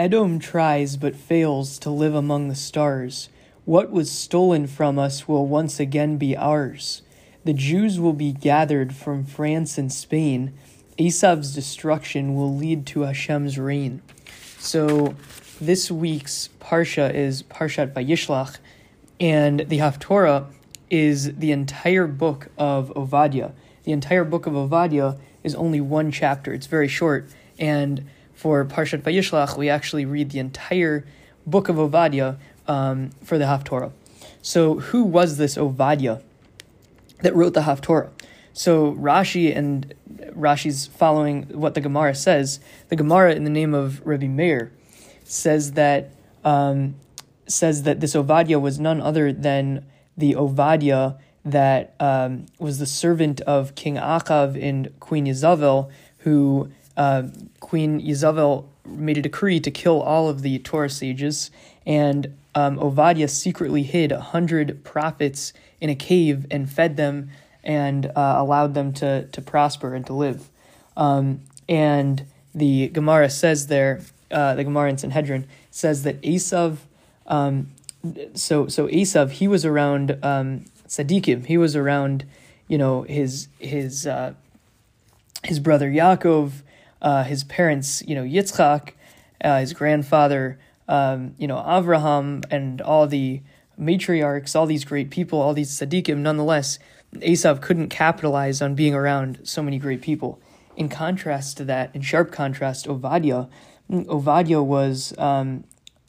Edom tries but fails to live among the stars. What was stolen from us will once again be ours. The Jews will be gathered from France and Spain. Esav's destruction will lead to Hashem's reign. So, this week's Parsha is Parshat Vayishlach, and the Haftorah is the entire book of Ovadia. The entire book of Ovadia is only one chapter. It's very short, and for Parshat Vayishlach, we actually read the entire book of Ovadia um, for the Haftorah. So, who was this Ovadia that wrote the Haftorah? So, Rashi and Rashi's following what the Gemara says. The Gemara, in the name of Rabbi Meir, says that um, says that this Ovadia was none other than the Ovadia that um, was the servant of King Achav and Queen Yezavel, who uh, Queen Yezavel made a decree to kill all of the Torah sages, and um, Ovadia secretly hid a hundred prophets in a cave and fed them and uh, allowed them to to prosper and to live. Um, and the Gemara says there, uh, the Gemara in Sanhedrin says that Esav, um, so so Esav, he was around um, Tzaddikim, he was around, you know, his his uh, his brother Yaakov, uh, his parents, you know, Yitzchak, uh, his grandfather, um, you know, Avraham, and all the matriarchs, all these great people, all these tzaddikim. Nonetheless, Esav couldn't capitalize on being around so many great people. In contrast to that, in sharp contrast, Ovadia, Ovadia was um,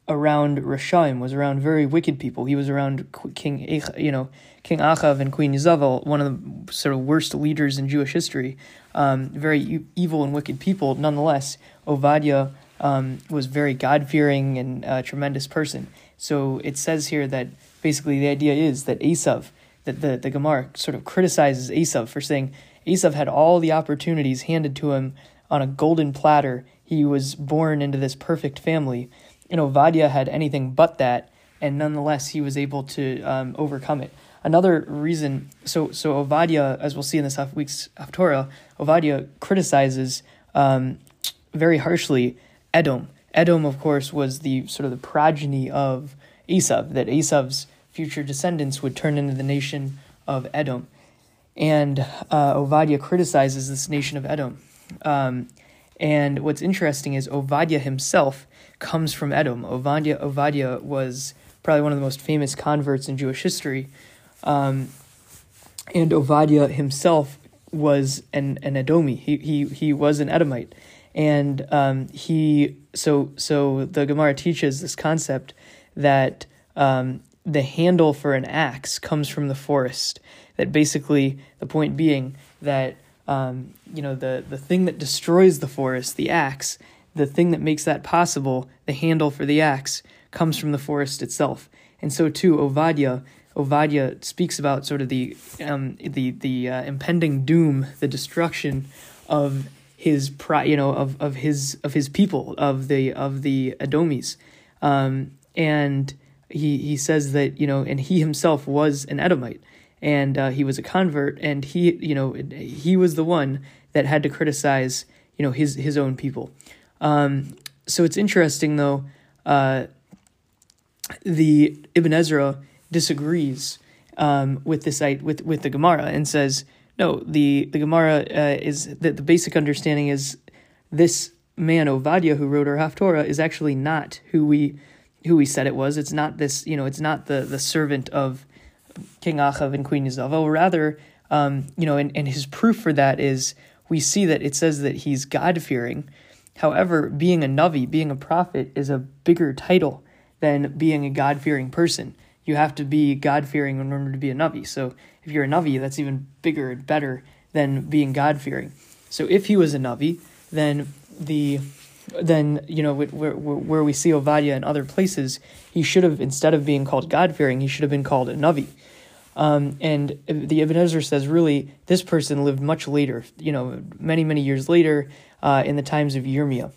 around Rashaim, was around very wicked people. He was around King, you know, King Achav and Queen Yezavel, one of the sort of worst leaders in Jewish history um, very e- evil and wicked people. Nonetheless, Ovadia um, was very God fearing and a tremendous person. So it says here that basically the idea is that Esav, that the, the Gemara sort of criticizes Esav for saying Esav had all the opportunities handed to him on a golden platter. He was born into this perfect family. And Ovadia had anything but that, and nonetheless he was able to um, overcome it. Another reason, so so Ovadia, as we'll see in this half week's Haftorah, Ovadia criticizes um, very harshly Edom. Edom, of course, was the sort of the progeny of Esav, that Esav's future descendants would turn into the nation of Edom. And uh, Ovadia criticizes this nation of Edom. Um, and what's interesting is Ovadia himself comes from Edom. Ovadia, Ovadia was probably one of the most famous converts in Jewish history. Um, and Ovadia himself was an, an Edomi. He, he, he was an Edomite. And um, he, so, so the Gemara teaches this concept that um, the handle for an axe comes from the forest. That basically, the point being that, um, you know, the, the thing that destroys the forest, the axe, the thing that makes that possible, the handle for the axe, comes from the forest itself. And so too, Ovadia Ovadia speaks about sort of the um, the the uh, impending doom, the destruction of his pri- you know of, of his of his people of the of the Edomis, um, and he he says that you know and he himself was an Edomite and uh, he was a convert and he you know he was the one that had to criticize you know his his own people. Um, so it's interesting though. Uh, the Ibn Ezra disagrees um, with this with with the Gemara and says no. The the Gemara uh, is that the basic understanding is this man Ovadia who wrote our Haftorah is actually not who we who we said it was. It's not this you know it's not the the servant of King Achav and Queen Yezavel. Rather, um, you know, and, and his proof for that is we see that it says that he's God fearing. However, being a Navi, being a prophet, is a bigger title than being a God fearing person you have to be God fearing in order to be a Navi. So if you're a Navi, that's even bigger and better than being God fearing. So if he was a Navi, then the then you know where, where we see Ovadia in other places, he should have instead of being called God fearing, he should have been called a Navi. Um, and the Ibn Ezra says really this person lived much later, you know, many many years later, uh, in the times of Yirmiyah.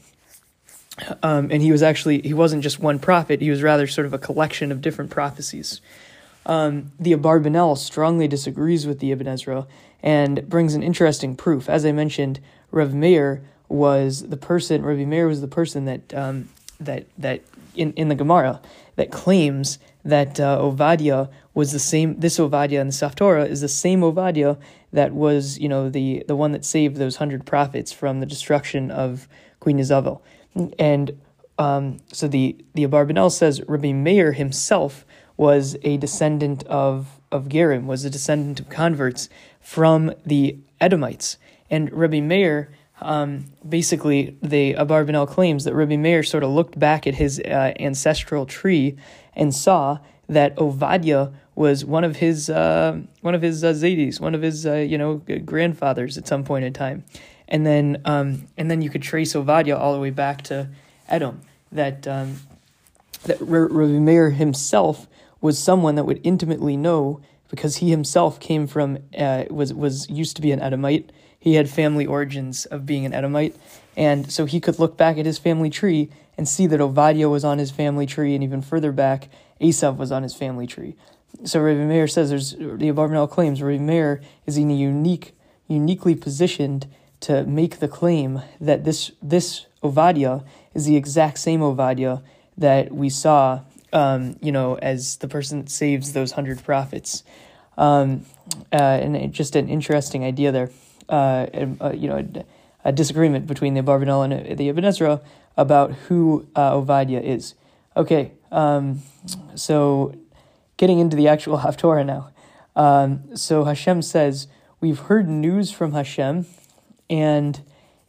Um, and he was actually he wasn't just one prophet; he was rather sort of a collection of different prophecies. Um, the Abarbanel strongly disagrees with the Ibn Ezra and brings an interesting proof. As I mentioned, Rav Meir was the person. Rav Meir was the person that um, that that in, in the Gemara that claims that uh, Ovadia was the same. This Ovadia in the Haftorah is the same Ovadia that was, you know, the the one that saved those hundred prophets from the destruction of Queen Isabel. And um, so the the Abarbanel says Rabbi Meir himself was a descendant of of Gerim, was a descendant of converts from the Edomites, and Rabbi Meir. Um, basically, the Abarbanel claims that Rabbi Meir sort of looked back at his uh, ancestral tree and saw that Ovadia was one of his uh, one of his uh, one of his uh, you know grandfathers at some point in time, and then um, and then you could trace Ovadia all the way back to Edom. That um, that Rabbi Meir himself was someone that would intimately know because he himself came from uh, was was used to be an Edomite. He had family origins of being an Edomite, and so he could look back at his family tree and see that Ovadia was on his family tree, and even further back, Esav was on his family tree. So Rabbi Meir says there's the Abarbanel claims Rabbi Meir is in a unique, uniquely positioned to make the claim that this this Ovadia is the exact same Ovadia that we saw, um, you know, as the person that saves those hundred prophets. Um, uh, and just an interesting idea there. Uh, uh, you know, a, a, disagreement between the Abarbanel and the Ibn Ezra about who uh, Ovadia is. Okay, um, so getting into the actual Haftorah now. Um, so Hashem says, We've heard news from Hashem, and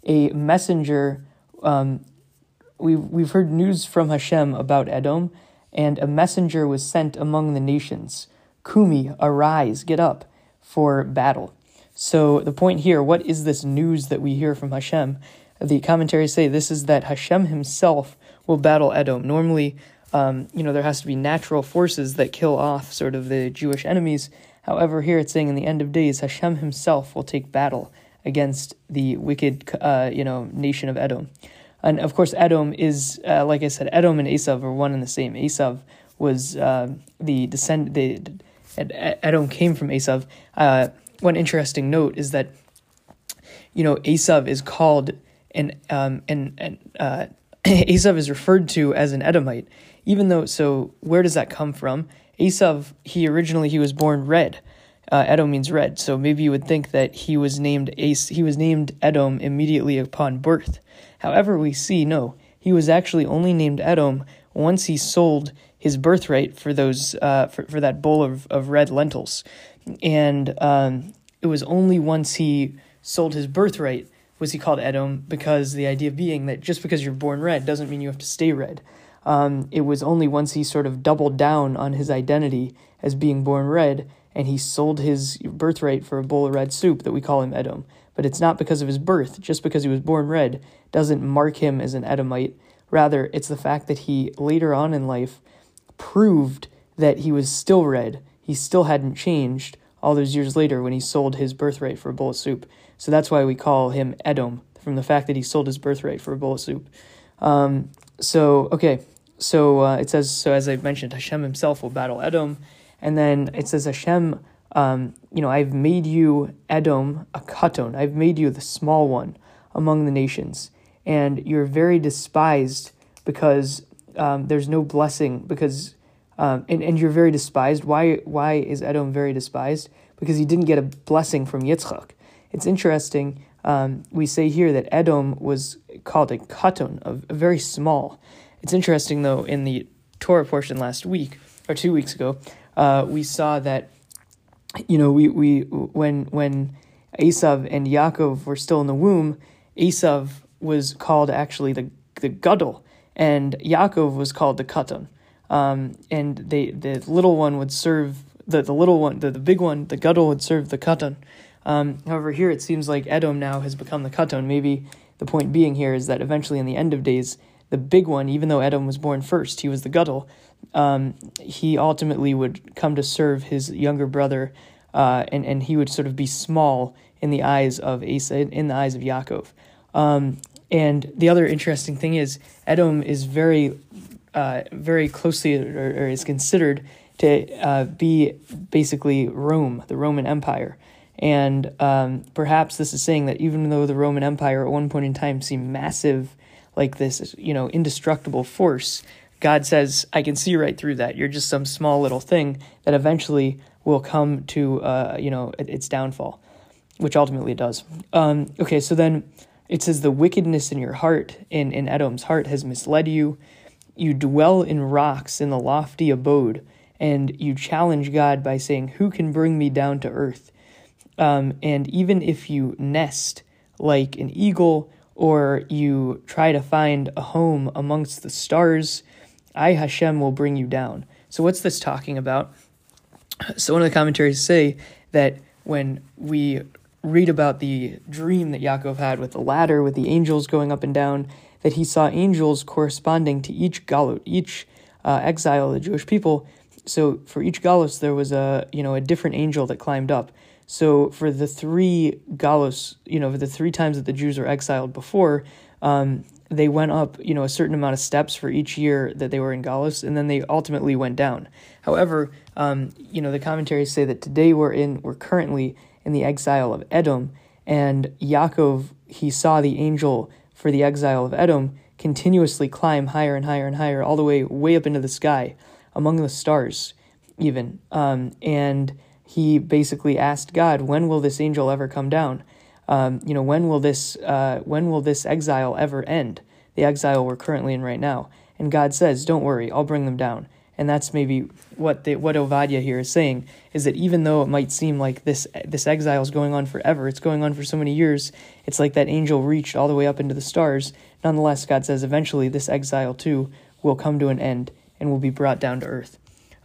a messenger um, we've we've heard news from Hashem about Edom, and a messenger was sent among the nations. Kumi, arise, get up for battle. So the point here, what is this news that we hear from Hashem? The commentaries say this is that Hashem himself will battle Edom. Normally, um, you know, there has to be natural forces that kill off sort of the Jewish enemies. However, here it's saying in the end of days, Hashem himself will take battle against the wicked, uh, you know, nation of Edom. And of course, Edom is, uh, like I said, Edom and Esav are one and the same. Esav was uh, the descend. The Edom came from Esav. Uh, one interesting note is that, you know, Esav is called an um and and uh, Esav is referred to as an Edomite, even though. So where does that come from? Esav, he originally he was born red. Uh, Edom means red, so maybe you would think that he was named Ace. He was named Edom immediately upon birth. However, we see no, he was actually only named Edom once he sold his birthright for those uh, for, for that bowl of, of red lentils, and um, it was only once he sold his birthright was he called Edom because the idea being that just because you're born red doesn't mean you have to stay red. Um, it was only once he sort of doubled down on his identity as being born red and he sold his birthright for a bowl of red soup that we call him Edom but it's not because of his birth. Just because he was born red doesn't mark him as an Edomite. Rather, it's the fact that he later on in life proved that he was still red. He still hadn't changed all those years later when he sold his birthright for a bowl of soup. So that's why we call him Edom, from the fact that he sold his birthright for a bowl of soup. Um, so, okay, so uh, it says, so as I mentioned, Hashem himself will battle Edom. And then it says, Hashem um, you know, I've made you Edom a katon. I've made you the small one among the nations, and you're very despised because um, there's no blessing. Because um, and and you're very despised. Why why is Edom very despised? Because he didn't get a blessing from Yitzchak. It's interesting. Um, we say here that Edom was called a katon, a, a very small. It's interesting though. In the Torah portion last week or two weeks ago, uh, we saw that you know, we, we when when Esav and Yaakov were still in the womb, Esav was called actually the the Gadol, and Yaakov was called the Katan. Um, and they the little one would serve the, the little one the, the big one the Gadol would serve the Katan. Um, however, here it seems like Edom now has become the Katan. Maybe the point being here is that eventually, in the end of days, the big one, even though Edom was born first, he was the Gadol um, he ultimately would come to serve his younger brother, uh, and and he would sort of be small in the eyes of Asa, in the eyes of Yaakov. Um, and the other interesting thing is Edom is very, uh, very closely, or, or, is considered to uh, be basically Rome, the Roman Empire. And um, perhaps this is saying that even though the Roman Empire at one point in time seemed massive, like this, you know, indestructible force, God says, I can see right through that. You're just some small little thing that eventually will come to, uh, you know, its downfall, which ultimately it does. Um, okay, so then it says, The wickedness in your heart, in, in Edom's heart, has misled you. You dwell in rocks in the lofty abode, and you challenge God by saying, Who can bring me down to earth? Um, and even if you nest like an eagle, or you try to find a home amongst the stars, I, Hashem, will bring you down. So, what's this talking about? So, one of the commentaries say that when we read about the dream that Yaakov had with the ladder, with the angels going up and down, that he saw angels corresponding to each galut, each uh, exile of the Jewish people. So for each galus, there was a you know a different angel that climbed up. So for the three galus, you know, for the three times that the Jews were exiled before, um, they went up, you know, a certain amount of steps for each year that they were in Galus, and then they ultimately went down. However, um, you know, the commentaries say that today we're in, we're currently in the exile of Edom, and Yaakov he saw the angel for the exile of Edom continuously climb higher and higher and higher, all the way way up into the sky, among the stars, even, um, and he basically asked God, "When will this angel ever come down?" Um, you know, when will this uh, when will this exile ever end? The exile we're currently in right now. And God says, "Don't worry, I'll bring them down." And that's maybe what the, what Ovadia here is saying is that even though it might seem like this this exile is going on forever, it's going on for so many years. It's like that angel reached all the way up into the stars. Nonetheless, God says eventually this exile too will come to an end and will be brought down to earth.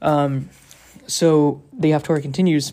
Um, so the Haftorah continues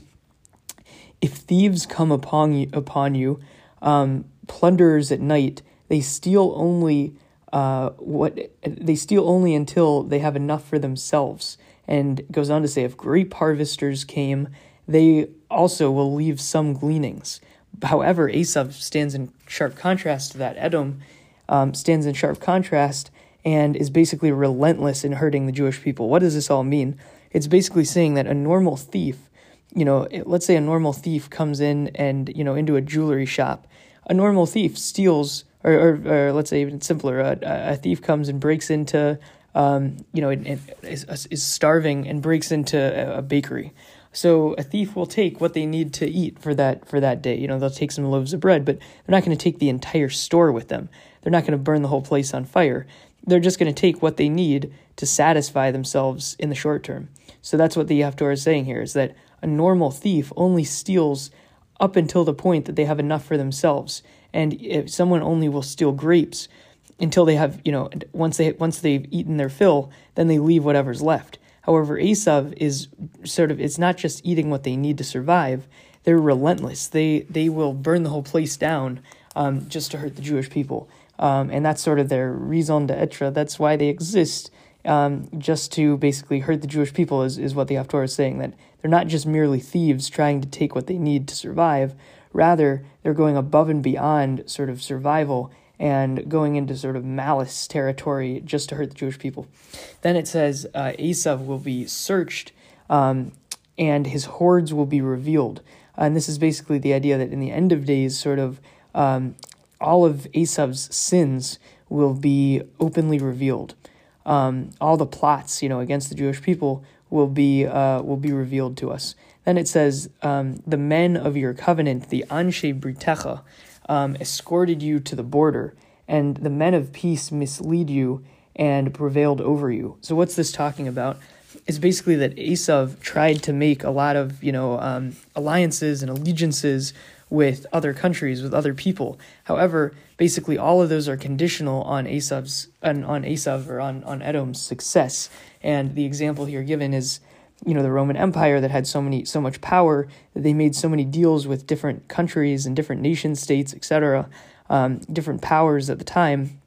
if thieves come upon you, upon you um, plunderers at night, they steal only uh, what they steal only until they have enough for themselves. And goes on to say, if grape harvesters came, they also will leave some gleanings. However, Esav stands in sharp contrast to that. Edom um, stands in sharp contrast and is basically relentless in hurting the Jewish people. What does this all mean? It's basically saying that a normal thief you know, let's say a normal thief comes in and, you know, into a jewelry shop. A normal thief steals, or, or, or let's say even simpler, a, a thief comes and breaks into, um, you know, is, is starving and breaks into a bakery. So a thief will take what they need to eat for that for that day. You know, they'll take some loaves of bread, but they're not going to take the entire store with them. They're not going to burn the whole place on fire. They're just going to take what they need to satisfy themselves in the short term. So that's what the Haftorah is saying here: is that a normal thief only steals up until the point that they have enough for themselves. And if someone only will steal grapes until they have, you know, once they once they've eaten their fill, then they leave whatever's left. However, Esav is sort of it's not just eating what they need to survive. They're relentless. They they will burn the whole place down um, just to hurt the Jewish people. Um, and that's sort of their raison d'etre. That's why they exist um, just to basically hurt the Jewish people, is, is what the Haftorah is saying. That they're not just merely thieves trying to take what they need to survive, rather, they're going above and beyond sort of survival and going into sort of malice territory just to hurt the Jewish people. Then it says uh, Esav will be searched um, and his hordes will be revealed. And this is basically the idea that in the end of days, sort of um, all of Esav's sins will be openly revealed um, all the plots, you know, against the Jewish people will be uh, will be revealed to us. Then it says, um, "The men of your covenant, the Anshe Britecha, um, escorted you to the border, and the men of peace mislead you and prevailed over you." So, what's this talking about? It's basically that Esav tried to make a lot of you know um, alliances and allegiances with other countries, with other people. However, basically all of those are conditional on Esav's on, on Esav or on, on Edom's success. And the example here given is, you know, the Roman Empire that had so many so much power that they made so many deals with different countries and different nation states, etc., um, different powers at the time.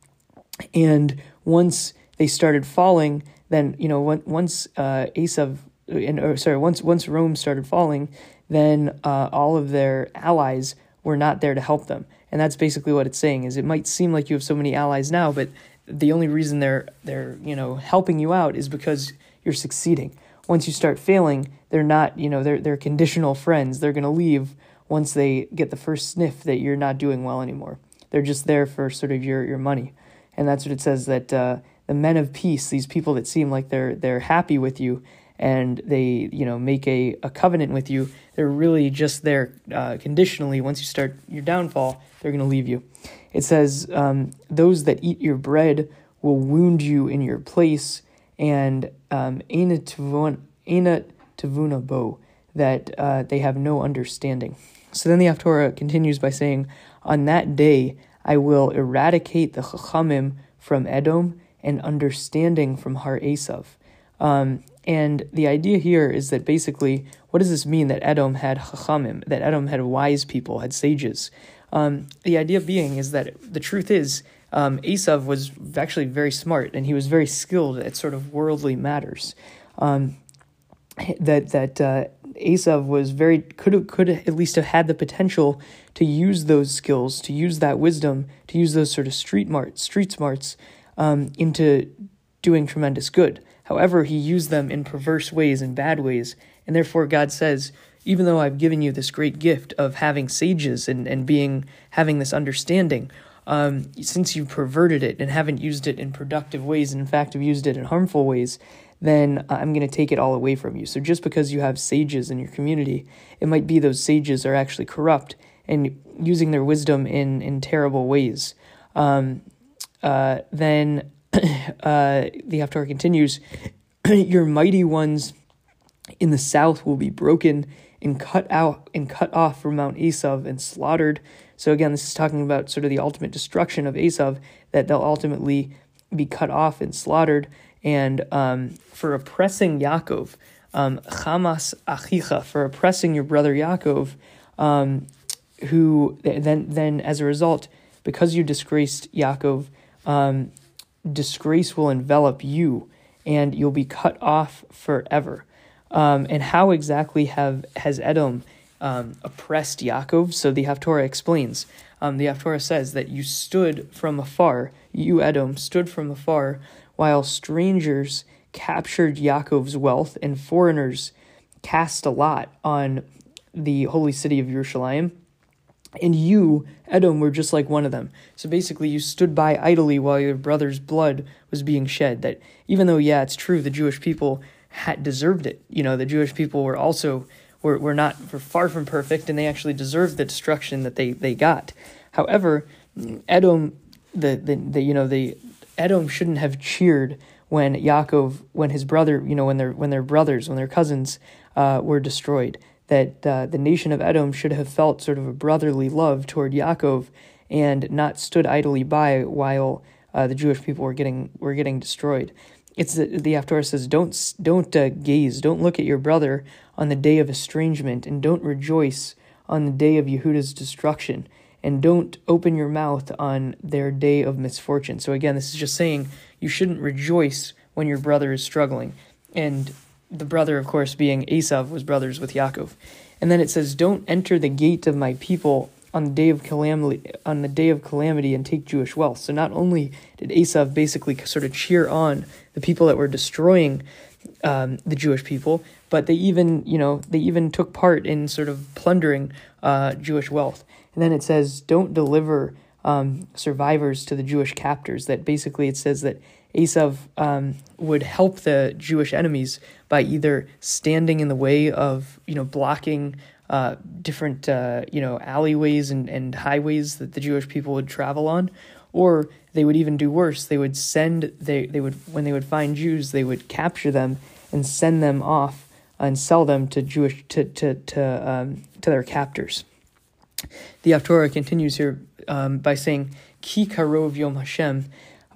And once they started falling, then you know once uh, Esav and or, sorry once once Rome started falling, then uh, all of their allies were not there to help them. And that's basically what it's saying is it might seem like you have so many allies now, but the only reason they're they're, you know, helping you out is because you're succeeding. Once you start failing, they're not, you know, they're they're conditional friends. They're going to leave once they get the first sniff that you're not doing well anymore. They're just there for sort of your, your money. And that's what it says that uh, the men of peace, these people that seem like they're they're happy with you and they you know make a, a covenant with you, they're really just there uh, conditionally. Once you start your downfall, they're going to leave you. It says, um, Those that eat your bread will wound you in your place, and um, bo, that uh, they have no understanding. So then the Haftorah continues by saying, On that day I will eradicate the Chachamim from Edom and understanding from Har Esav. Um, and the idea here is that basically, what does this mean that Edom had Chachamim, that Edom had wise people, had sages? Um, the idea being is that the truth is, um, Esav was actually very smart and he was very skilled at sort of worldly matters. Um, that that uh, Esav was very could could at least have had the potential to use those skills, to use that wisdom, to use those sort of street mart street smarts um, into doing tremendous good. However, he used them in perverse ways and bad ways, and therefore God says, even though I've given you this great gift of having sages and, and being having this understanding, um, since you've perverted it and haven't used it in productive ways, and in fact have used it in harmful ways, then I'm going to take it all away from you. So just because you have sages in your community, it might be those sages are actually corrupt and using their wisdom in in terrible ways. Um, uh, then uh, the Haftarah continues, your mighty ones in the south will be broken and cut out and cut off from Mount Esav and slaughtered. So again, this is talking about sort of the ultimate destruction of Esav, that they'll ultimately be cut off and slaughtered. And um, for oppressing Yaakov, um, Hamas Achicha, for oppressing your brother Yaakov, um, who then then as a result, because you disgraced Yaakov, um, disgrace will envelop you, and you'll be cut off forever. Um, and how exactly have has Edom um, oppressed Yaakov? So the Haftorah explains. Um, the Haftorah says that you stood from afar, you Edom stood from afar, while strangers captured Yaakov's wealth and foreigners cast a lot on the holy city of Jerusalem. And you, Edom, were just like one of them. So basically, you stood by idly while your brother's blood was being shed. That even though, yeah, it's true, the Jewish people had deserved it. You know, the Jewish people were also were, were not were far from perfect, and they actually deserved the destruction that they, they got. However, Edom, the, the, the you know the Edom shouldn't have cheered when Yaakov, when his brother, you know, when their when their brothers, when their cousins uh, were destroyed. That uh, the nation of Edom should have felt sort of a brotherly love toward Yaakov and not stood idly by while uh, the Jewish people were getting were getting destroyed. It's the, the Haftorah says, don't don't uh, gaze, don't look at your brother on the day of estrangement, and don't rejoice on the day of Yehuda's destruction, and don't open your mouth on their day of misfortune. So again, this is just saying you shouldn't rejoice when your brother is struggling, and the brother, of course, being Esav, was brothers with Yaakov. And then it says, "Don't enter the gate of my people on the day of calamity on the day of calamity and take Jewish wealth. So not only did Esav basically sort of cheer on the people that were destroying um, the Jewish people, but they even you know they even took part in sort of plundering uh, Jewish wealth. And then it says, "Don't deliver um, survivors to the Jewish captors." That basically it says that Esav um, would help the Jewish enemies by either standing in the way of you know blocking uh, different uh, you know alleyways and, and highways that the Jewish people would travel on, or they would even do worse. They would send they they would when they would find Jews, they would capture them and send them off and sell them to Jewish to to to um, to their captors. The Haftorah continues here um, by saying, "Ki karov yom Hashem,"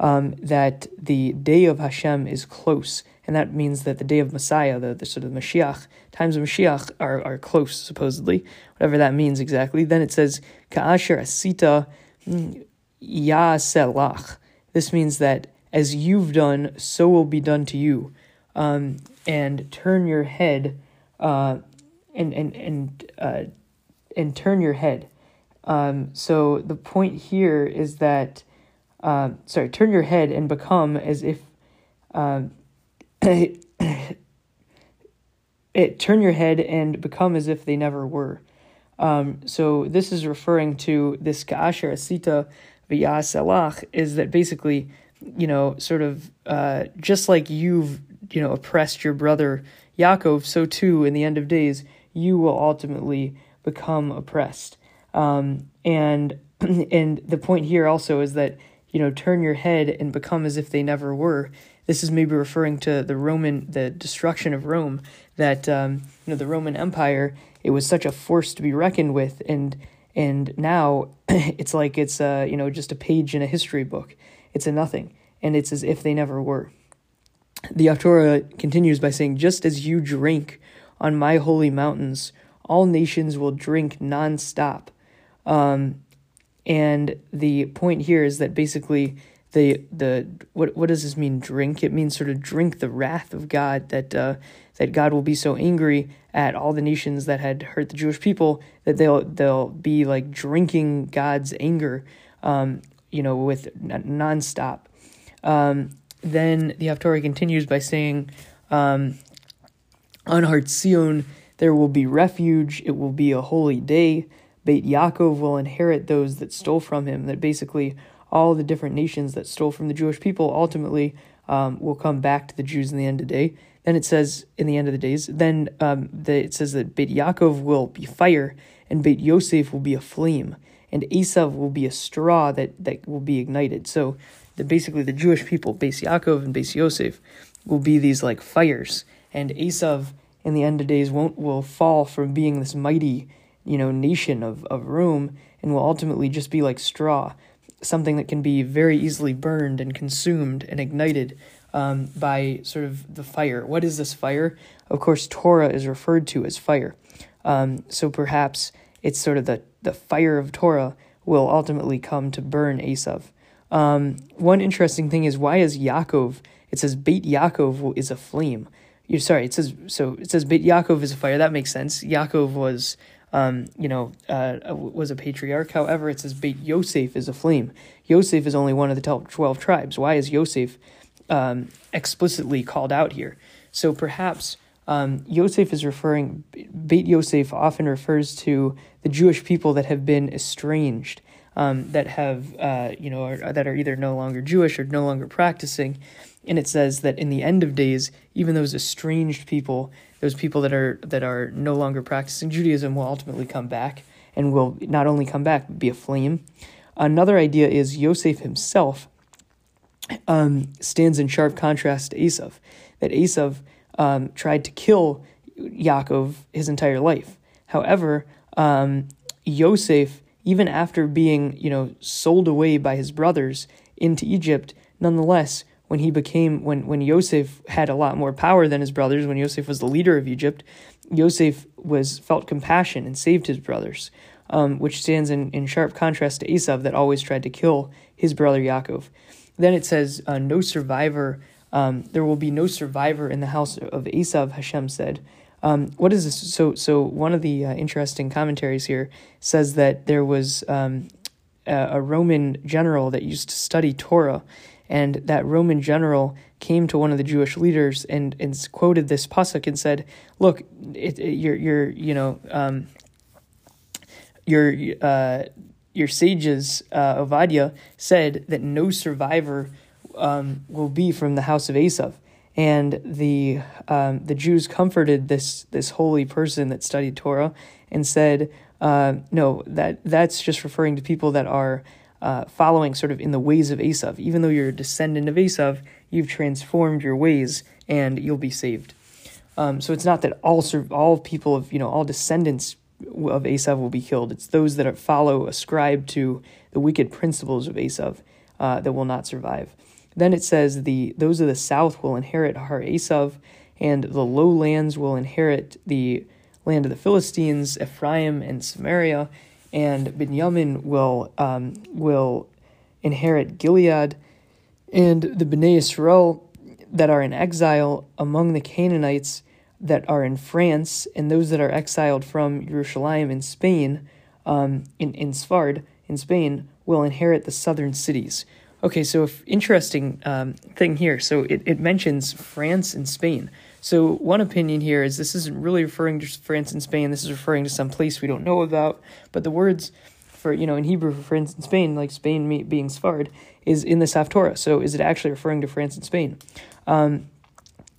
um, that the day of Hashem is close and that means that the day of Messiah, the, the sort of Mashiach, times of Mashiach are, are close, supposedly, whatever that means exactly. Then it says, Ka'asher asita ya'selach. This means that as you've done, so will be done to you. Um, and turn your head, uh, and and and uh, and turn your head. Um, so the point here is that, uh, sorry, turn your head and become as if um, it, turn your head and become as if they never were. Um, so this is referring to this Ka'asher Asita V'yaselach is that basically, you know, sort of uh, just like you've, you know, oppressed your brother Yaakov, so too in the end of days, you will ultimately become oppressed. Um, and and the point here also is that you know turn your head and become as if they never were. This is maybe referring to the Roman, the destruction of Rome. That um, you know the Roman Empire, it was such a force to be reckoned with, and and now it's like it's uh, you know just a page in a history book. It's a nothing, and it's as if they never were. The Haftorah continues by saying, "Just as you drink on my holy mountains, all nations will drink nonstop." Um, and the point here is that basically the the what what does this mean? Drink. It means sort of drink the wrath of God that uh, that God will be so angry at all the nations that had hurt the Jewish people that they'll they'll be like drinking God's anger, um, you know, with nonstop. Um, then the Haftorah continues by saying, um, "On Har Zion there will be refuge; it will be a holy day." Beit Yaakov will inherit those that stole from him. That basically all the different nations that stole from the Jewish people ultimately um, will come back to the Jews in the end of the day. Then it says in the end of the days, then um, the, it says that Beit Yaakov will be fire, and Beit Yosef will be a flame, and Esav will be a straw that, that will be ignited. So the, basically the Jewish people, Beit Yaakov and Beit Yosef, will be these like fires, and Esav in the end of days won't will fall from being this mighty you know, nation of, of Rome and will ultimately just be like straw, something that can be very easily burned and consumed and ignited um, by sort of the fire. What is this fire? Of course, Torah is referred to as fire. Um, so perhaps it's sort of the, the fire of Torah will ultimately come to burn Esav. Um, one interesting thing is why is Yaakov? It says Beit Yaakov is a flame. You're sorry. It says so. It says Beit Yaakov is a fire. That makes sense. Yaakov was um, you know, uh, was a patriarch. However, it says Beit Yosef is a flame. Yosef is only one of the top 12 tribes. Why is Yosef um, explicitly called out here? So perhaps um, Yosef is referring, Beit Yosef often refers to the Jewish people that have been estranged, um, that have, uh, you know, are, that are either no longer Jewish or no longer practicing. And it says that in the end of days, even those estranged people those people that are that are no longer practicing Judaism will ultimately come back and will not only come back but be a flame. Another idea is Yosef himself um, stands in sharp contrast to Esav. That Esav um, tried to kill Yaakov his entire life. However, um, Yosef, even after being you know sold away by his brothers into Egypt, nonetheless when he became when when Yosef had a lot more power than his brothers, when Yosef was the leader of Egypt, Yosef was felt compassion and saved his brothers, um, which stands in, in sharp contrast to Esav that always tried to kill his brother Yaakov. Then it says, uh, "No survivor. Um, there will be no survivor in the house of Esav." Hashem said. Um, what is this? So, so one of the uh, interesting commentaries here says that there was um, a, a Roman general that used to study Torah, and that Roman general came to one of the Jewish leaders and, and quoted this pasuk and said, "Look, it, it, your your you know um, your uh, your sages uh, Ovadia said that no survivor um, will be from the house of Esav." And the um, the Jews comforted this this holy person that studied Torah and said, uh, "No, that that's just referring to people that are." Uh, following sort of in the ways of Esav. Even though you're a descendant of Esav, you've transformed your ways and you'll be saved. Um, so it's not that all all people of you know all descendants of Esav will be killed. It's those that follow ascribe to the wicked principles of Esav uh, that will not survive. Then it says the those of the south will inherit Har Esav, and the lowlands will inherit the land of the Philistines, Ephraim and Samaria, and Binyamin will um, will inherit Gilead, and the Bnei Israel that are in exile among the Canaanites that are in France, and those that are exiled from Jerusalem in Spain, um, in in Sfard in Spain, will inherit the southern cities. Okay, so if, interesting um, thing here. So it, it mentions France and Spain. So one opinion here is this isn't really referring to France and Spain. This is referring to some place we don't know about. But the words for you know in Hebrew for France and Spain, like Spain being Sfard, is in the Haftorah. So is it actually referring to France and Spain? Um,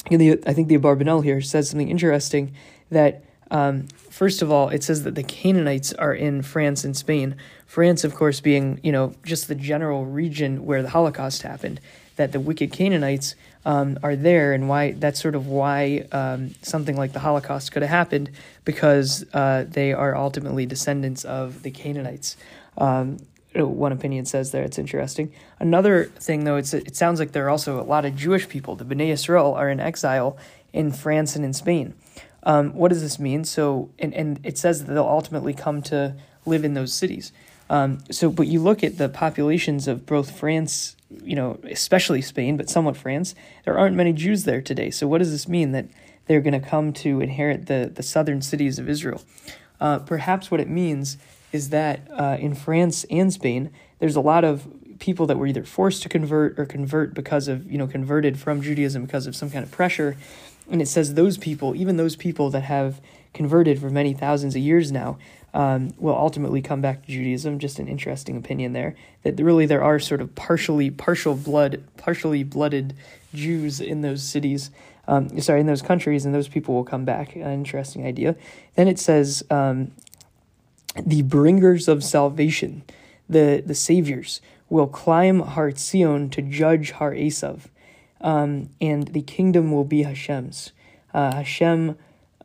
the, I think the Abarbanel here says something interesting that um, first of all, it says that the Canaanites are in France and Spain. France, of course, being you know just the general region where the Holocaust happened. That the wicked Canaanites um, are there, and why that's sort of why um, something like the Holocaust could have happened because uh, they are ultimately descendants of the Canaanites. Um, one opinion says there it's interesting. Another thing, though, it's it sounds like there are also a lot of Jewish people. The Bnei Israel are in exile in France and in Spain. Um, what does this mean? So, and, and it says that they'll ultimately come to live in those cities. Um, so, but you look at the populations of both France, you know, especially Spain, but somewhat France, there aren't many Jews there today. So, what does this mean that they're going to come to inherit the, the southern cities of Israel? Uh, perhaps what it means is that uh, in France and Spain, there's a lot of people that were either forced to convert or convert because of, you know, converted from Judaism because of some kind of pressure. And it says those people, even those people that have converted for many thousands of years now, um, will ultimately come back to Judaism. Just an interesting opinion there that really there are sort of partially partial blood, partially blooded Jews in those cities. Um, sorry, in those countries, and those people will come back. An interesting idea. Then it says um, the bringers of salvation, the the saviors, will climb Har Zion to judge Har Esav, um, and the kingdom will be Hashem's. Uh, Hashem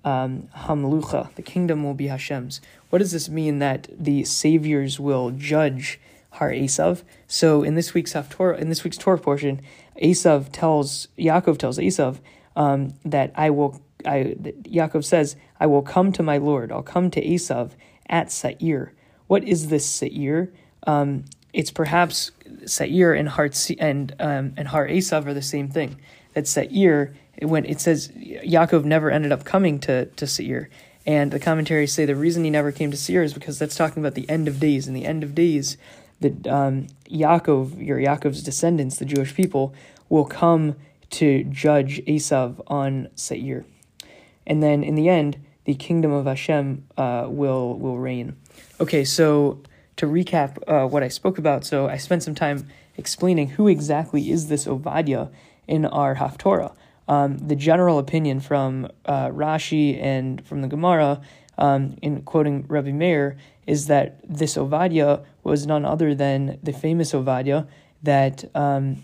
um, Hamlucha, the kingdom will be Hashem's. What does this mean that the saviors will judge Har Esav? So in this week's Torah, in this week's Torah portion, Esav tells Yaakov tells Esav um, that I will. I Yaakov says, "I will come to my Lord. I'll come to Esav at Seir." What is this Seir? Um, it's perhaps Seir and Har and um, and Har Esav are the same thing. That Seir when it says Yaakov never ended up coming to, to Seir. And the commentaries say the reason he never came to Seir is because that's talking about the end of days. And the end of days, that um, Yaakov, your Yaakov's descendants, the Jewish people, will come to judge Esav on Seir. And then in the end, the kingdom of Hashem uh, will will reign. Okay, so to recap uh, what I spoke about, so I spent some time explaining who exactly is this Ovadia in our Haftorah. Um, the general opinion from uh, Rashi and from the Gemara, um, in quoting Rabbi Meir, is that this Ovadia was none other than the famous Ovadia that um,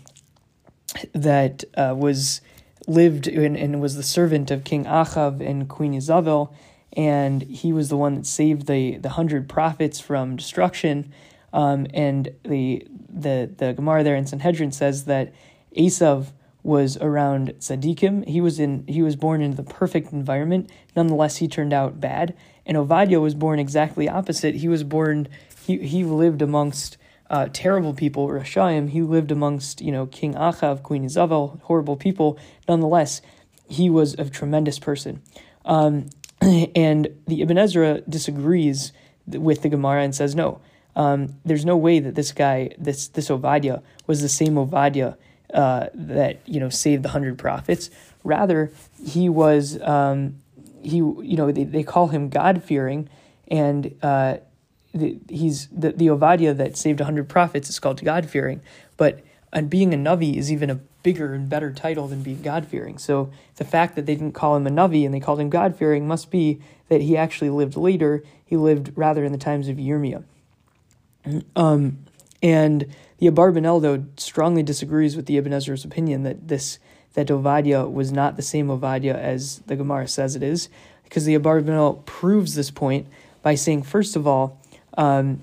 that uh, was lived in, and was the servant of King Achav and Queen Isabel, and he was the one that saved the the hundred prophets from destruction. Um, and the the the Gemara there in Sanhedrin says that Esav was around tzaddikim. He was in he was born into the perfect environment. Nonetheless, he turned out bad. And Ovadia was born exactly opposite. He was born he he lived amongst uh, terrible people, Rashayim. He lived amongst you know King Achav, Queen Isabel, horrible people. Nonetheless, he was a tremendous person. Um, and the Ibn Ezra disagrees with the Gemara and says no. Um, there's no way that this guy, this this Ovadia, was the same Ovadia uh, that you know saved the hundred prophets. Rather, he was um, he you know they, they call him God fearing, and uh, the, he's the the Ovadia that saved hundred prophets is called God fearing. But and being a navi is even a bigger and better title than being God fearing. So the fact that they didn't call him a navi and they called him God fearing must be that he actually lived later. He lived rather in the times of Yirmiyah. Um, and the Abarbanel, though, strongly disagrees with the Ibn Ezra's opinion that this that Ovadia was not the same Ovadia as the Gemara says it is, because the Abarbanel proves this point by saying, first of all, um,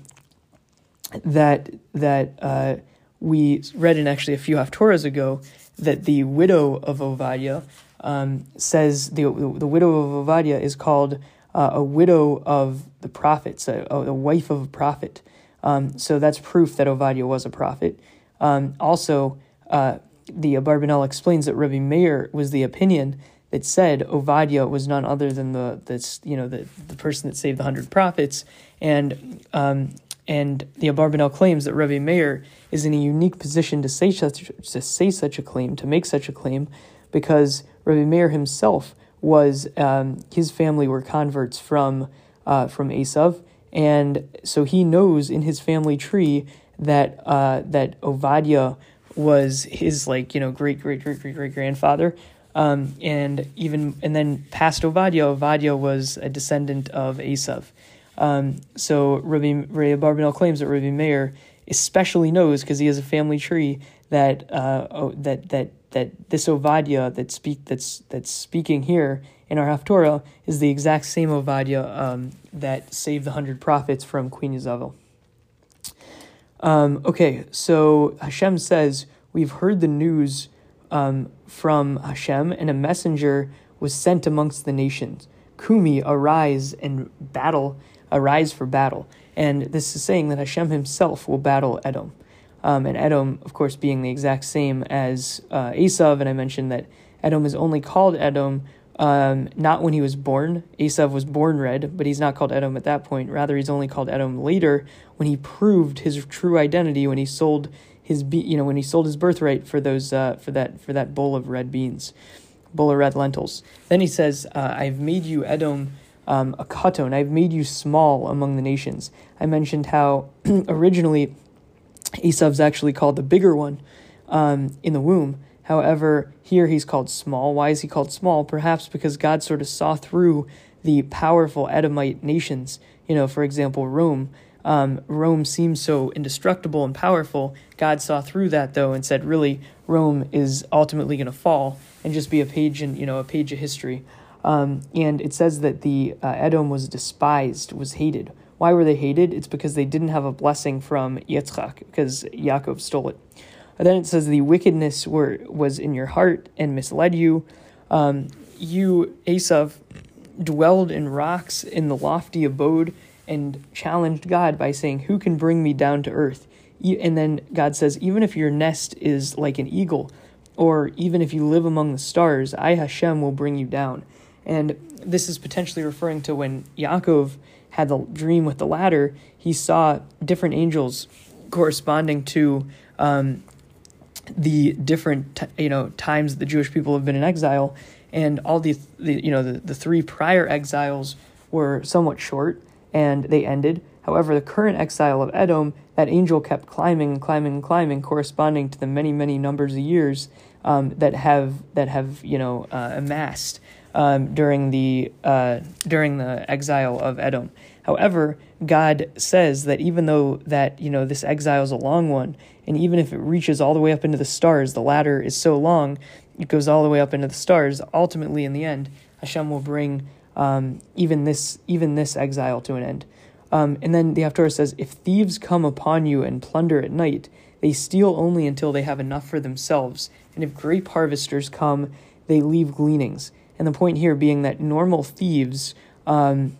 that that uh, we read in actually a few Haftorahs ago that the widow of Ovadia um, says the the widow of Ovadia is called uh, a widow of the prophets, a, a wife of a prophet. Um, so that's proof that Ovadia was a prophet. Um, also, uh, the Abarbanel explains that Rabbi Meir was the opinion that said Ovadia was none other than the that's you know the the person that saved the hundred prophets, and um, and the Abarbanel claims that Rabbi Meir is in a unique position to say such to say such a claim to make such a claim, because Rabbi Meir himself was um, his family were converts from uh, from Esav, and so he knows in his family tree that uh, that Ovadia was his like you know great great great great great grandfather, um, and even and then past Ovadia, Ovadia was a descendant of Esav. Um, so Rabbi, Rabbi Barbanel claims that Rabbi Meir especially knows because he has a family tree that uh, oh, that that that this Ovadia that speak that's that's speaking here in our Haftorah is the exact same Ovadia um, that saved the hundred prophets from Queen Yezebel. Um, okay, so Hashem says we've heard the news um, from Hashem, and a messenger was sent amongst the nations. Kumi, arise and battle, arise for battle. And this is saying that Hashem himself will battle Edom. Um, and Edom, of course, being the exact same as uh, Esav. And I mentioned that Edom is only called Edom um, not when he was born. Esav was born red, but he's not called Edom at that point. Rather, he's only called Edom later when he proved his true identity when he sold his be- you know when he sold his birthright for those uh, for that for that bowl of red beans, bowl of red lentils. Then he says, uh, "I've made you Edom." Um, a katon, I've made you small among the nations. I mentioned how originally Esav's actually called the bigger one um, in the womb. However, here he's called small. Why is he called small? Perhaps because God sort of saw through the powerful Edomite nations. You know, for example, Rome. Um, Rome seems so indestructible and powerful. God saw through that though and said, really, Rome is ultimately going to fall and just be a page in you know a page of history. Um, and it says that the uh, Edom was despised, was hated. Why were they hated? It's because they didn't have a blessing from Yitzchak, because Yaakov stole it. And then it says the wickedness were was in your heart and misled you. Um, you, Esav, dwelled in rocks in the lofty abode and challenged God by saying, Who can bring me down to earth? And then God says, Even if your nest is like an eagle, or even if you live among the stars, I, Hashem, will bring you down. And this is potentially referring to when Yaakov had the dream with the ladder, he saw different angels corresponding to um, the different you know times the Jewish people have been in exile, and all the, the you know the, the three prior exiles were somewhat short and they ended. However, the current exile of Edom, that angel kept climbing and climbing and climbing, corresponding to the many many numbers of years um, that have that have you know uh, amassed um, during the uh, during the exile of Edom. However, God says that even though that you know this exile is a long one, and even if it reaches all the way up into the stars, the ladder is so long, it goes all the way up into the stars. Ultimately, in the end, Hashem will bring um, even this even this exile to an end. Um, and then the Haftorah says, if thieves come upon you and plunder at night, they steal only until they have enough for themselves. And if grape harvesters come, they leave gleanings. And the point here being that normal thieves, um,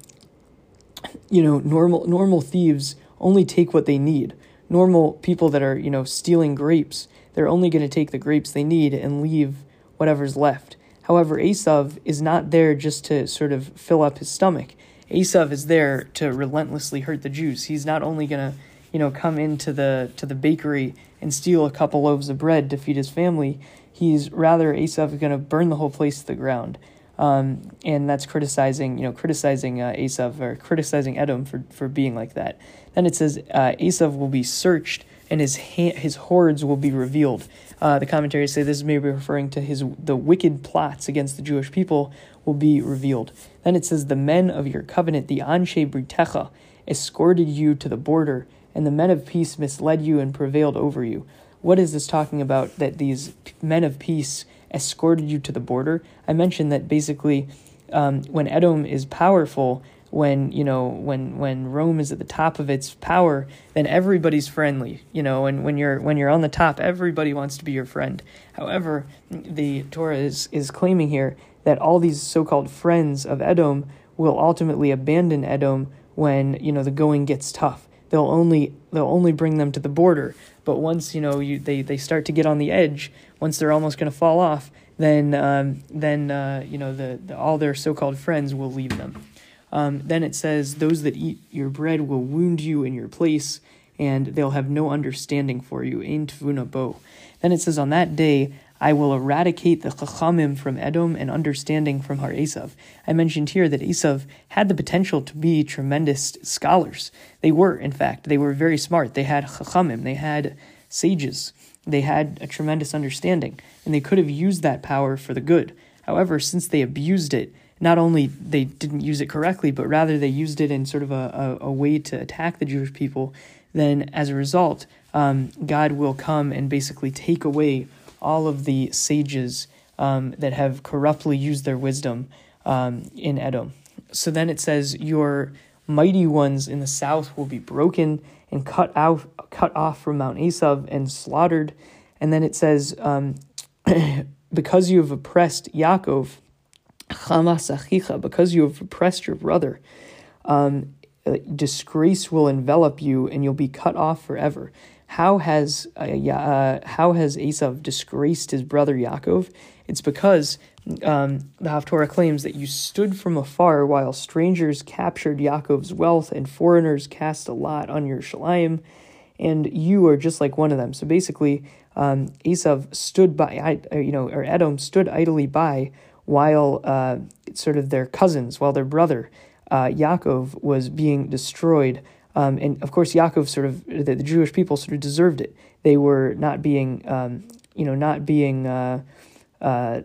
you know, normal normal thieves only take what they need. Normal people that are you know stealing grapes, they're only going to take the grapes they need and leave whatever's left. However, Esav is not there just to sort of fill up his stomach. Esav is there to relentlessly hurt the Jews. He's not only going to, you know, come into the to the bakery and steal a couple loaves of bread to feed his family he's rather Esav going to burn the whole place to the ground. Um, and that's criticizing, you know, criticizing uh, or criticizing Edom for, for being like that. Then it says uh, will be searched and his ha- his hordes will be revealed. Uh, the commentaries say this may be referring to his the wicked plots against the Jewish people will be revealed. Then it says the men of your covenant, the Anshe Britecha, escorted you to the border, and the men of peace misled you and prevailed over you what is this talking about that these men of peace escorted you to the border? I mentioned that basically um, when Edom is powerful, when you know when when Rome is at the top of its power, then everybody's friendly. You know, and when you're when you're on the top, everybody wants to be your friend. However, the Torah is is claiming here that all these so-called friends of Edom will ultimately abandon Edom when you know the going gets tough. They'll only they'll only bring them to the border. But once you know you they, they start to get on the edge, once they're almost going to fall off, then um, then uh, you know the, the, all their so-called friends will leave them. Um, then it says, "Those that eat your bread will wound you in your place, and they'll have no understanding for you." In Tvuna Bo. Then it says, "On that day I will eradicate the chachamim from Edom and understanding from Har Esav. I mentioned here that Esav had the potential to be tremendous scholars. They were, in fact, they were very smart. They had chachamim, they had sages, they had a tremendous understanding, and they could have used that power for the good. However, since they abused it, not only they didn't use it correctly, but rather they used it in sort of a, a, a way to attack the Jewish people, then as a result, um, God will come and basically take away all of the sages um, that have corruptly used their wisdom um, in Edom. So then it says, Your mighty ones in the south will be broken and cut out, cut off from Mount Esav and slaughtered. And then it says, um, Because you have oppressed Yaakov, because you have oppressed your brother, um, disgrace will envelop you and you'll be cut off forever. How has uh, uh, how has Esav disgraced his brother Yaakov? It's because um, the Haftorah claims that you stood from afar while strangers captured Yaakov's wealth and foreigners cast a lot on Yerushalayim, and you are just like one of them. So basically, um, Esav stood by, uh, you know, or Edom stood idly by while uh, sort of their cousins, while their brother uh, Yaakov was being destroyed. Um, and of course, Yaakov sort of the, the, Jewish people sort of deserved it. They were not being, um, you know, not being uh, uh,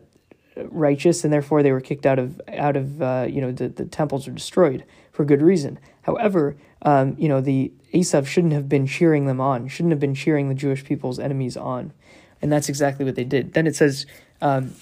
righteous, and therefore they were kicked out of out of uh, you know the, the temples were destroyed for good reason. However, um, you know the Esav shouldn't have been cheering them on, shouldn't have been cheering the Jewish people's enemies on, and that's exactly what they did. Then it says. Um,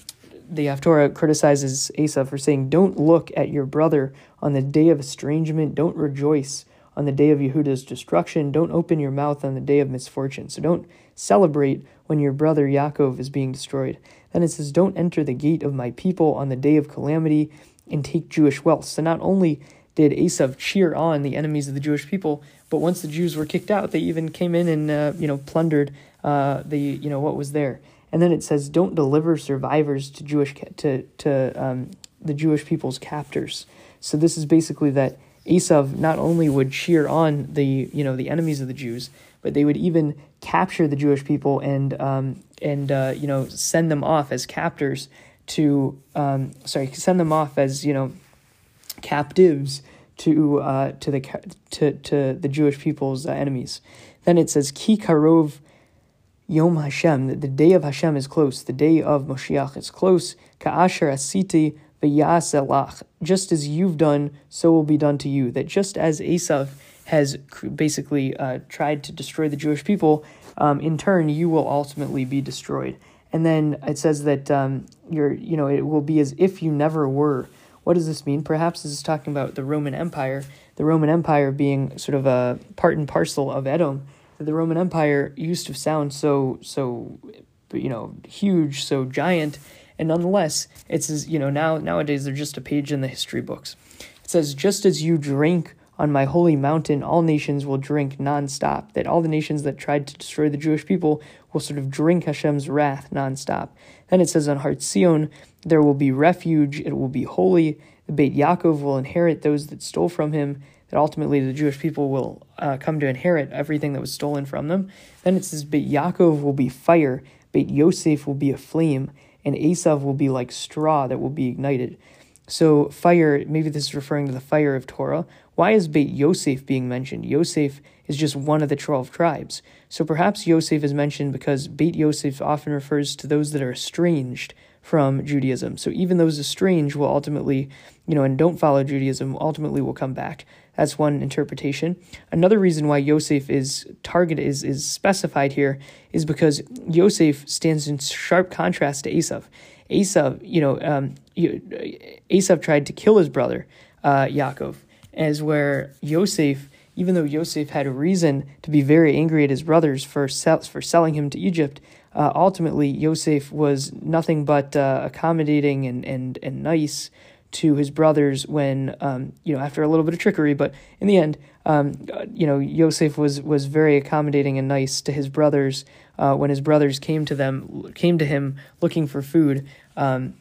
the Haftorah criticizes Esav for saying, Don't look at your brother on the day of estrangement. Don't rejoice on the day of Yehuda's destruction. Don't open your mouth on the day of misfortune. So don't celebrate when your brother Yaakov is being destroyed. Then it says, Don't enter the gate of my people on the day of calamity and take Jewish wealth. So not only did Esav cheer on the enemies of the Jewish people, but once the Jews were kicked out, they even came in and uh, you know plundered uh, the you know what was there. And then it says, "Don't deliver survivors to Jewish to to um, the Jewish people's captors." So this is basically that Esav not only would cheer on the you know the enemies of the Jews, but they would even capture the Jewish people and um, and uh, you know send them off as captors to um, sorry send them off as you know captives to uh, to the to to the Jewish people's uh, enemies. Then it says Ki karov Yom Hashem, that the day of Hashem is close, the day of Moshiach is close. Ka'asher asiti v'yaselach. Just as you've done, so will be done to you. That just as Esav has basically uh, tried to destroy the Jewish people, um, in turn, you will ultimately be destroyed. And then it says that um, you're, you know, it will be as if you never were. What does this mean? Perhaps this is talking about the Roman Empire, the Roman Empire being sort of a part and parcel of Edom. The Roman Empire used to sound so, so, you know, huge, so giant, and nonetheless, it's you know now nowadays they're just a page in the history books. It says, "Just as you drink on my holy mountain, all nations will drink nonstop. That all the nations that tried to destroy the Jewish people will sort of drink Hashem's wrath nonstop." Then it says, "On Har Zion there will be refuge; it will be holy. The Beit Yaakov will inherit those that stole from him." That ultimately the Jewish people will uh, come to inherit everything that was stolen from them. Then it says, Beit Yaakov will be fire, Beit Yosef will be a flame, and Esav will be like straw that will be ignited. So, fire, maybe this is referring to the fire of Torah. Why is Beit Yosef being mentioned? Yosef is just one of the 12 tribes. So, perhaps Yosef is mentioned because Beit Yosef often refers to those that are estranged from Judaism. So, even those estranged will ultimately, you know, and don't follow Judaism, ultimately will come back. That's one interpretation. Another reason why Yosef is targeted is, is specified here is because Yosef stands in sharp contrast to Esav. Esav, you know, um, Esav tried to kill his brother uh, Yaakov, as where Yosef, even though Yosef had a reason to be very angry at his brothers for sell, for selling him to Egypt, uh, ultimately Yosef was nothing but uh, accommodating and and and nice to his brothers when um, you know after a little bit of trickery, but in the end, um, you know Yosef was was very accommodating and nice to his brothers uh, when his brothers came to them came to him looking for food, um,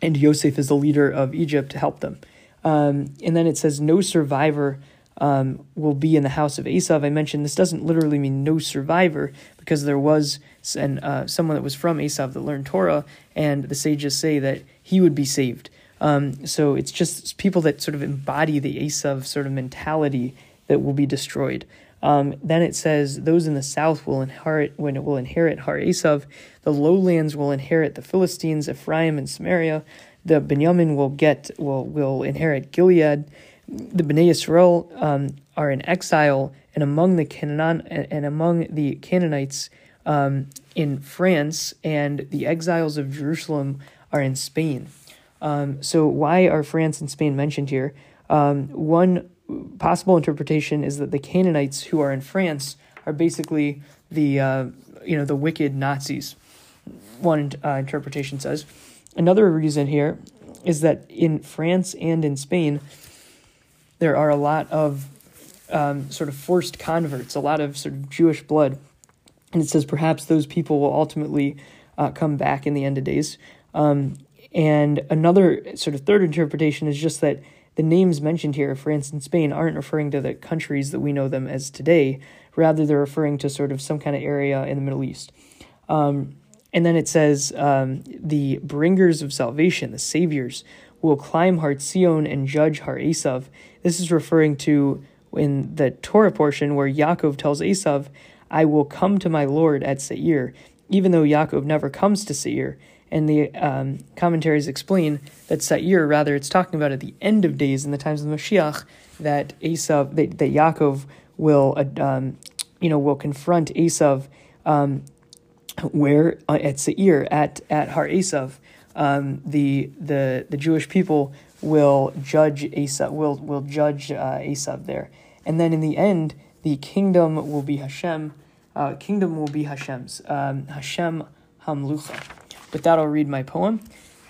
and Yosef is the leader of Egypt to help them. Um, and then it says, "No survivor um, will be in the house of Esav. I mentioned this doesn't literally mean no survivor because there was an, uh, someone that was from Esav that learned Torah, and the sages say that he would be saved. Um, so it's just people that sort of embody the Esav sort of mentality that will be destroyed. Um, then it says those in the south will inherit when it will inherit Har Esav, the lowlands will inherit the Philistines, Ephraim and Samaria. The Benjamin will get will will inherit Gilead. The Bnei Yisrael um, are in exile, and among the Canaan and among the Canaanites um, in France, and the exiles of Jerusalem are in Spain. Um, so why are France and Spain mentioned here? Um, one possible interpretation is that the Canaanites who are in France are basically the uh, you know the wicked Nazis. One uh, interpretation says. Another reason here is that in France and in Spain, there are a lot of um, sort of forced converts, a lot of sort of Jewish blood, and it says perhaps those people will ultimately uh, come back in the end of days. Um, and another sort of third interpretation is just that the names mentioned here, France and Spain, aren't referring to the countries that we know them as today. Rather, they're referring to sort of some kind of area in the Middle East. Um, and then it says, um, the bringers of salvation, the saviors, will climb Har Zion and judge Har Esav. This is referring to in the Torah portion where Yaakov tells Esav, I will come to my Lord at Seir, even though Yaakov never comes to Seir and the um, commentaries explain that Sa'ir, rather, it's talking about at the end of days in the times of Mashiach, that Esav, that, that Yaakov will, uh, um, you know, will confront Esav, um, where uh, at Sa'ir, at at Har Esav, um, the the the Jewish people will judge Esav, will will judge uh, Esav there, and then in the end, the kingdom will be Hashem. Uh, kingdom will be Hashem's. Um, Hashem Hamlucha. With that, I'll read my poem.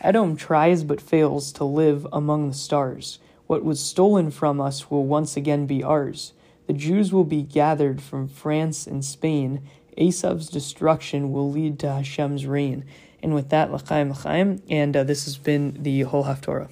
Edom tries but fails to live among the stars. What was stolen from us will once again be ours. The Jews will be gathered from France and Spain. Esav's destruction will lead to Hashem's reign. And with that, l'chaim l'chaim, and uh, this has been the whole Haftorah.